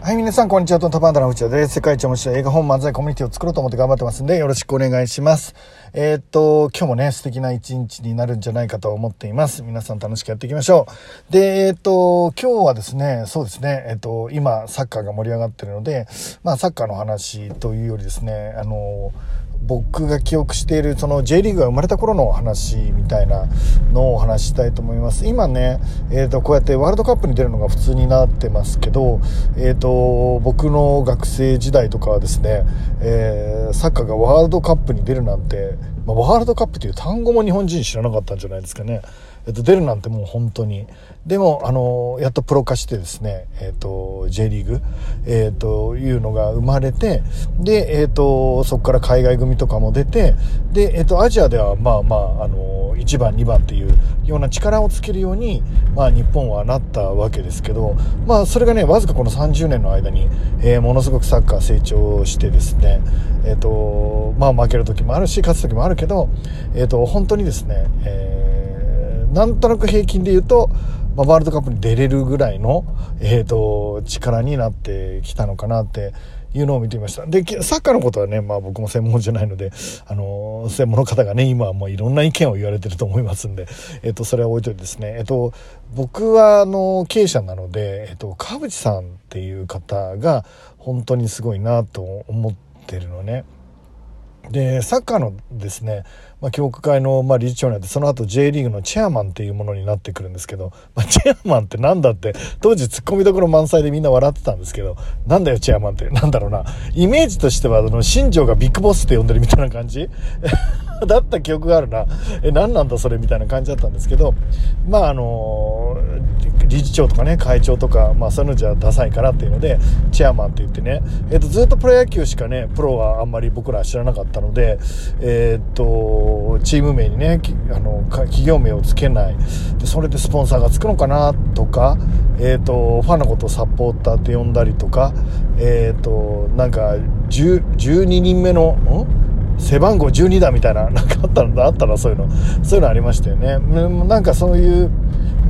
はい、皆さん、こんにちは。トンタパンダの内田です。世界一面白い映画本漫才コミュニティを作ろうと思って頑張ってますんで、よろしくお願いします。えー、っと、今日もね、素敵な一日になるんじゃないかと思っています。皆さん楽しくやっていきましょう。で、えー、っと、今日はですね、そうですね、えー、っと、今、サッカーが盛り上がってるので、まあ、サッカーの話というよりですね、あの、僕が記憶しているその J リーグが生まれた頃の話みたいなのをお話したいと思います。今ね、えー、とこうやってワールドカップに出るのが普通になってますけど、えー、と僕の学生時代とかはですね、えー、サッカーがワールドカップに出るなんて、まあ、ワールドカップという単語も日本人知らなかったんじゃないですかね。えっと、出るなんてもう本当に。でも、あの、やっとプロ化してですね、えっと、J リーグ、えっと、いうのが生まれて、で、えっと、そこから海外組とかも出て、で、えっと、アジアでは、まあまあ、あの、1番、2番っていうような力をつけるように、まあ、日本はなったわけですけど、まあ、それがね、わずかこの30年の間に、えー、ものすごくサッカー成長してですね、えっと、まあ、負ける時もあるし、勝つ時もあるけど、えっと、本当にですね、えーなんとなく平均で言うと、ま、ワールドカップに出れるぐらいの、えーと、力になってきたのかなっていうのを見てみました。で、サッカーのことはね、まあ僕も専門じゃないので、あのー、専門の方がね、今はもういろんな意見を言われてると思いますんで、えっ、と、それは置いといてですね、えっ、と、僕は、あの、経営者なので、えっ、と、川淵さんっていう方が、本当にすごいなと思ってるのね。でサッカーのですね、まあ、教区会の、まあ、理事長になってその後 J リーグのチェアマンっていうものになってくるんですけど、まあ、チェアマンって何だって当時ツッコミどころ満載でみんな笑ってたんですけどなんだよチェアマンって。なんだろうな。イメージとしてはあの新庄がビッグボスって呼んでるみたいな感じ？だった記憶があるな。え何なんだそれみたいな感じだったんですけどまああの理事長とかね会長とか、まあ、そういうのじゃダサいからっていうのでチェアマンって言ってね、えーと、ずっとプロ野球しかねプロはあんまり僕ら知らなかったので、えーと、チーム名にねあの企業名をつけない。でそれでスポンサーがつくのかなとか、えーと、ファンのことをサポーターって呼んだりとか、えー、となんか12人目のん背番号12だみたいな、なんかあったのあったらそういうの、そういうのありましたよね。なんかそういう、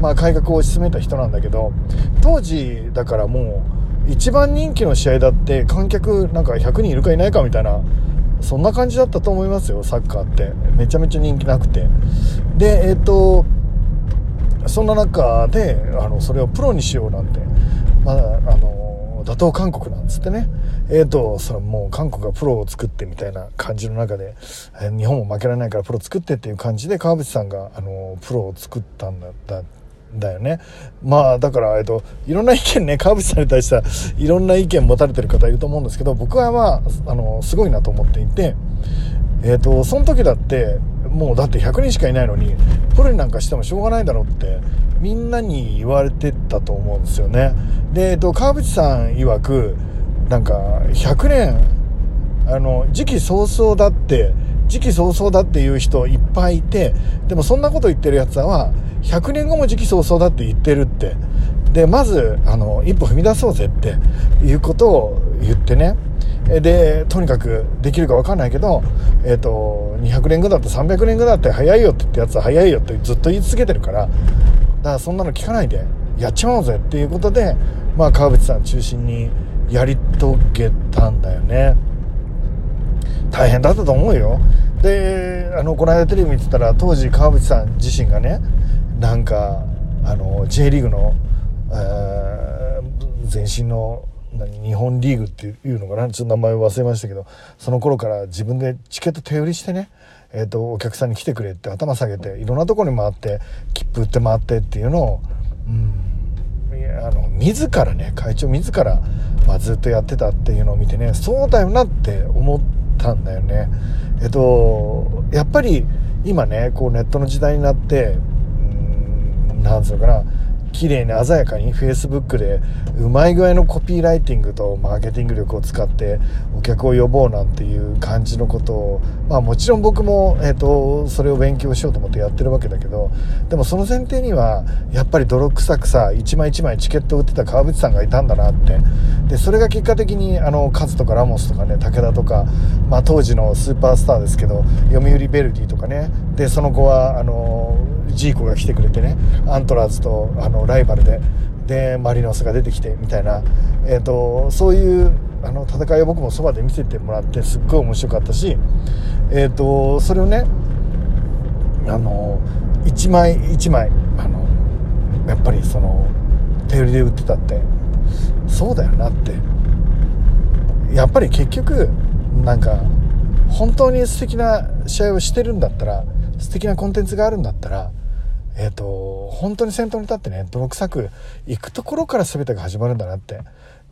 まあ、改革を推し進めた人なんだけど当時だからもう一番人気の試合だって観客なんか100人いるかいないかみたいなそんな感じだったと思いますよサッカーって。めちゃめちゃ人気なくて。でえっ、ー、とそんな中であのそれをプロにしようなんて、まあ、あの打倒韓国なんつってね。えーと、それもう韓国がプロを作ってみたいな感じの中で、え、日本も負けられないからプロ作ってっていう感じで川淵さんがあのプロを作ったんだだだよね。まあ、だから、えっと、いろんな意見ね、川淵さんに対しては、いろんな意見持たれてる方いると思うんですけど、僕はまあ、あの、すごいなと思っていて、えっと、その時だって、もうだって100人しかいないのに、プロになんかしてもしょうがないだろうって、みんなに言われてたと思うんですよね。で、えっと、川淵さん曰く、なんか、100年、あの、時期早々だって、時期早々だっていう人いっぱいいて、でもそんなこと言ってるやつは、100年後も時期早々だって言ってるって。で、まず、あの、一歩踏み出そうぜっていうことを言ってね。で、とにかくできるか分かんないけど、えっ、ー、と、200年後だって300年後だって早いよって言ったやつは早いよってずっと言い続けてるから、だからそんなの聞かないでやっちまおうぜっていうことで、まあ、川淵さん中心にやり遂げたんだよね。大変だったと思うよ。で、あの、この間テレビ見てたら、当時川淵さん自身がね、なんかあの J リーグの、えー、前身の日本リーグっていうのかなちょっと名前忘れましたけどその頃から自分でチケット手売りしてね、えーと、お客さんに来てくれって頭下げていろんなとこに回って切符売って回ってっていうのを、うん、あの自らね会長自ら、まあ、ずっとやってたっていうのを見てねそうだよなって思ったんだよね。えっとやっぱり今ねこうネットの時代になってうんなんつうのかな綺麗に鮮やかに Facebook でうまい具合のコピーライティングとマーケティング力を使ってお客を呼ぼうなんていう感じのことをまあもちろん僕も、えーと、それを勉強しようと思ってやってるわけだけどでもその前提にはやっぱり泥臭くさ一枚一枚チケットを売ってた川淵さんがいたんだなって。でそれが結果的にあのカズとかラモスとかね武田とか、まあ、当時のスーパースターですけど読売ベルディとかね。でその後はあのジーコが来てくれてねアントラーズとあのライバルででマリノスが出てきてみたいな、えーと、そういうあの戦いを僕もそばで見せてもらってすっごい面白かったし、えーと、それをねあの1枚1枚あのやっぱりその手売りで売ってたってそうだよなって。やっぱり結局なんか本当に素敵な試合をしてるんだったら素敵なコンテンツがあるんだったらえっ、ー、と本当に先頭に立ってね泥臭く行くところから全てが始まるんだなって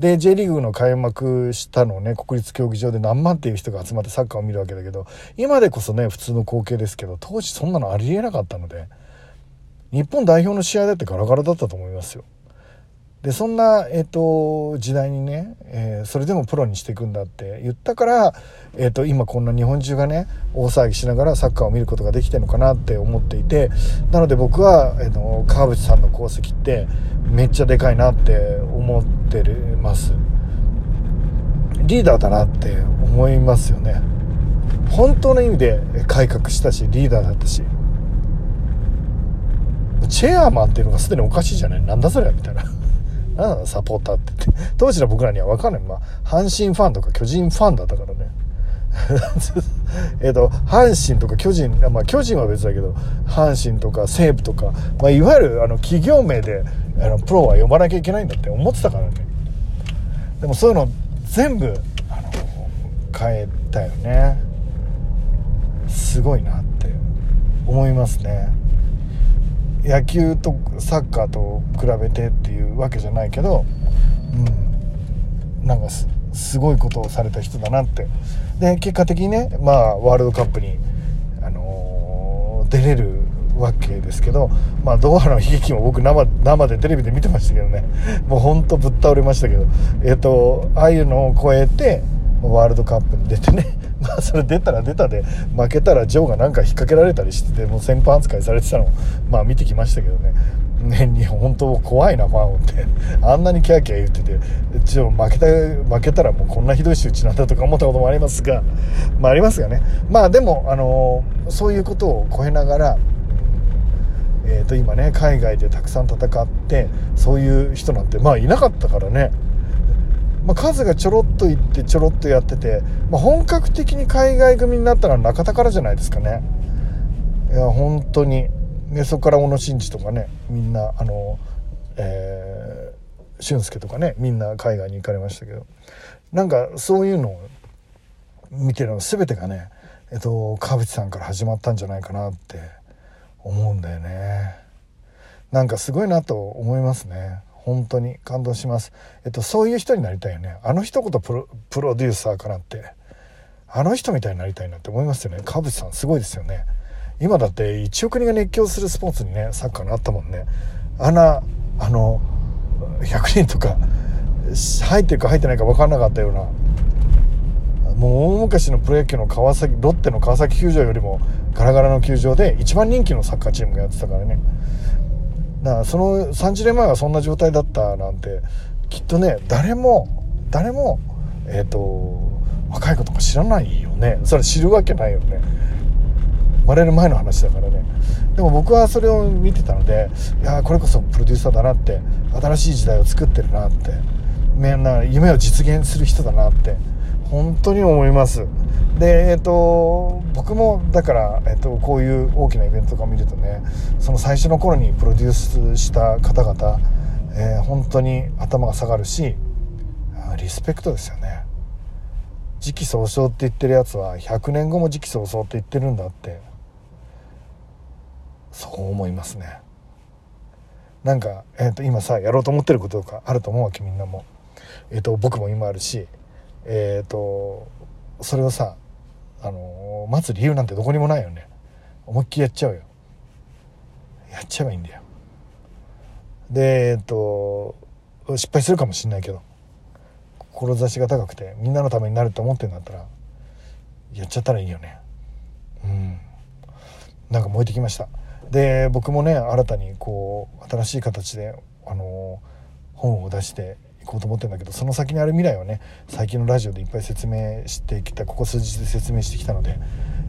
で J リーグの開幕したのをね国立競技場で何万っていう人が集まってサッカーを見るわけだけど今でこそね普通の光景ですけど当時そんなのありえなかったので日本代表の試合だってガラガラだったと思いますよ。でそんな、えーと、時代にね、えー、それでもプロにしていくんだって言ったから、えーと、今こんな日本中がね大騒ぎしながらサッカーを見ることができてるのかなって思っていてなので僕は、えーと、川淵さんの功績ってめっちゃでかいなって思ってます。リーダーだなって思いますよね。本当の意味で改革したしリーダーだったし。チェアマンっていうのがすでにおかしいじゃない？なんだそれ？みたいな。何なのサポーターって。っ て当時の僕らには分かんない。まあ阪神ファンとか巨人ファンだったからね。えっと阪神とか巨人まあ巨人は別だけど阪神とか西武とか、まあ、いわゆるあの企業名であのプロは呼ばなきゃいけないんだって思ってたからね。でもそういうの全部あの変えたよね。すごいなって思いますね。野球とサッカーと比べてっていうわけじゃないけど、うん、なんかすごいことをされた人だなって。で結果的にねまあワールドカップに、あのー、出れるわけですけどまあドーハの悲劇も僕生生でテレビで見てましたけどね。もうほんとぶっ倒れましたけど。えっ、ー、とああいうのを超えてワールドカップに出てね。ま あそれ出たら出たで負けたらジョーがなんか引っ掛けられたりしててもう先輩扱いされてたのをまあ見てきましたけどね。ね本当怖いなファンをって。あんなにキャーキャー言ってて。ジョー負けた負けたらもうこんなひどい仕打ちなんだとか思ったこともありますがまあありますがね。まあでもあのそういうことを超えながらえー、と今ね海外でたくさん戦ってそういう人なんてまあいなかったからね。まあ、数がちょろっといってちょろっとやってて、まあ、本格的に海外組になったのは中田からじゃないですかね。いや本当に。でそこから小野伸二とかねみんなあのえー、俊介とかねみんな海外に行かれましたけど。なんかそういうのを見てるの全てがねえっと川淵さんから始まったんじゃないかなって思うんだよね。なんかすごいなと思いますね。本当に感動します。えっと、そういう人になりたいよね。あの一言プロプロデューサーかなって。あの人みたいになりたいなって思いますよね。川淵さんすごいですよね。今だって1億人が熱狂するスポーツにね、サッカーになったもんね。あんな、あの、100人とか、入ってるか入ってないか分かんなかったような、もう大昔のプロ野球の川崎、ロッテの川崎球場よりもガラガラの球場で一番人気のサッカーチームがやってたからね。だからその30年前はそんな状態だったなんてきっとね誰も誰もえっ、ー、と若い子とか知らないよね。それ知るわけないよね。生まれる前の話だからね。でも僕はそれを見てたのでいやこれこそプロデューサーだなって新しい時代を作ってるなってみんな夢を実現する人だなって本当に思います。でえっ、ー、と僕もだから、え、ー、と、こういう大きなイベントとか見るとねその最初の頃にプロデュースした方々、えー、本当に頭が下がるしリスペクトですよね。時期尚早って言ってるやつは100年後も時期尚早って言ってるんだってそう思いますね。なんか、えー、と今さやろうと思ってることとかあると思うわけみんなも、えー、と僕も今あるしえっ、ー、とそれをさあの待つ理由なんてどこにもないよね。思いっきりやっちゃうよ。やっちゃえばいいんだよ。でえっ、ー、と失敗するかもしんないけど志が高くてみんなのためになると思ってんだったらやっちゃったらいいよね。うん。なんか燃えてきました。で僕もね新たにこう新しい形であの本を出してこうと思ってるんだけどその先にある未来をね最近のラジオでいっぱい説明してきたここ数日で説明してきたので、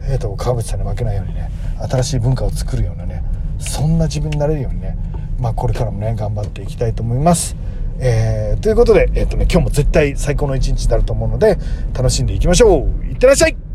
えーと、川淵さんに負けないようにね新しい文化を作るようなねそんな自分になれるようにねまあ、これからもね、頑張っていきたいと思います。えー、ということで、えっ、ー、とね、今日も絶対最高の一日になると思うので、楽しんでいきましょういってらっしゃい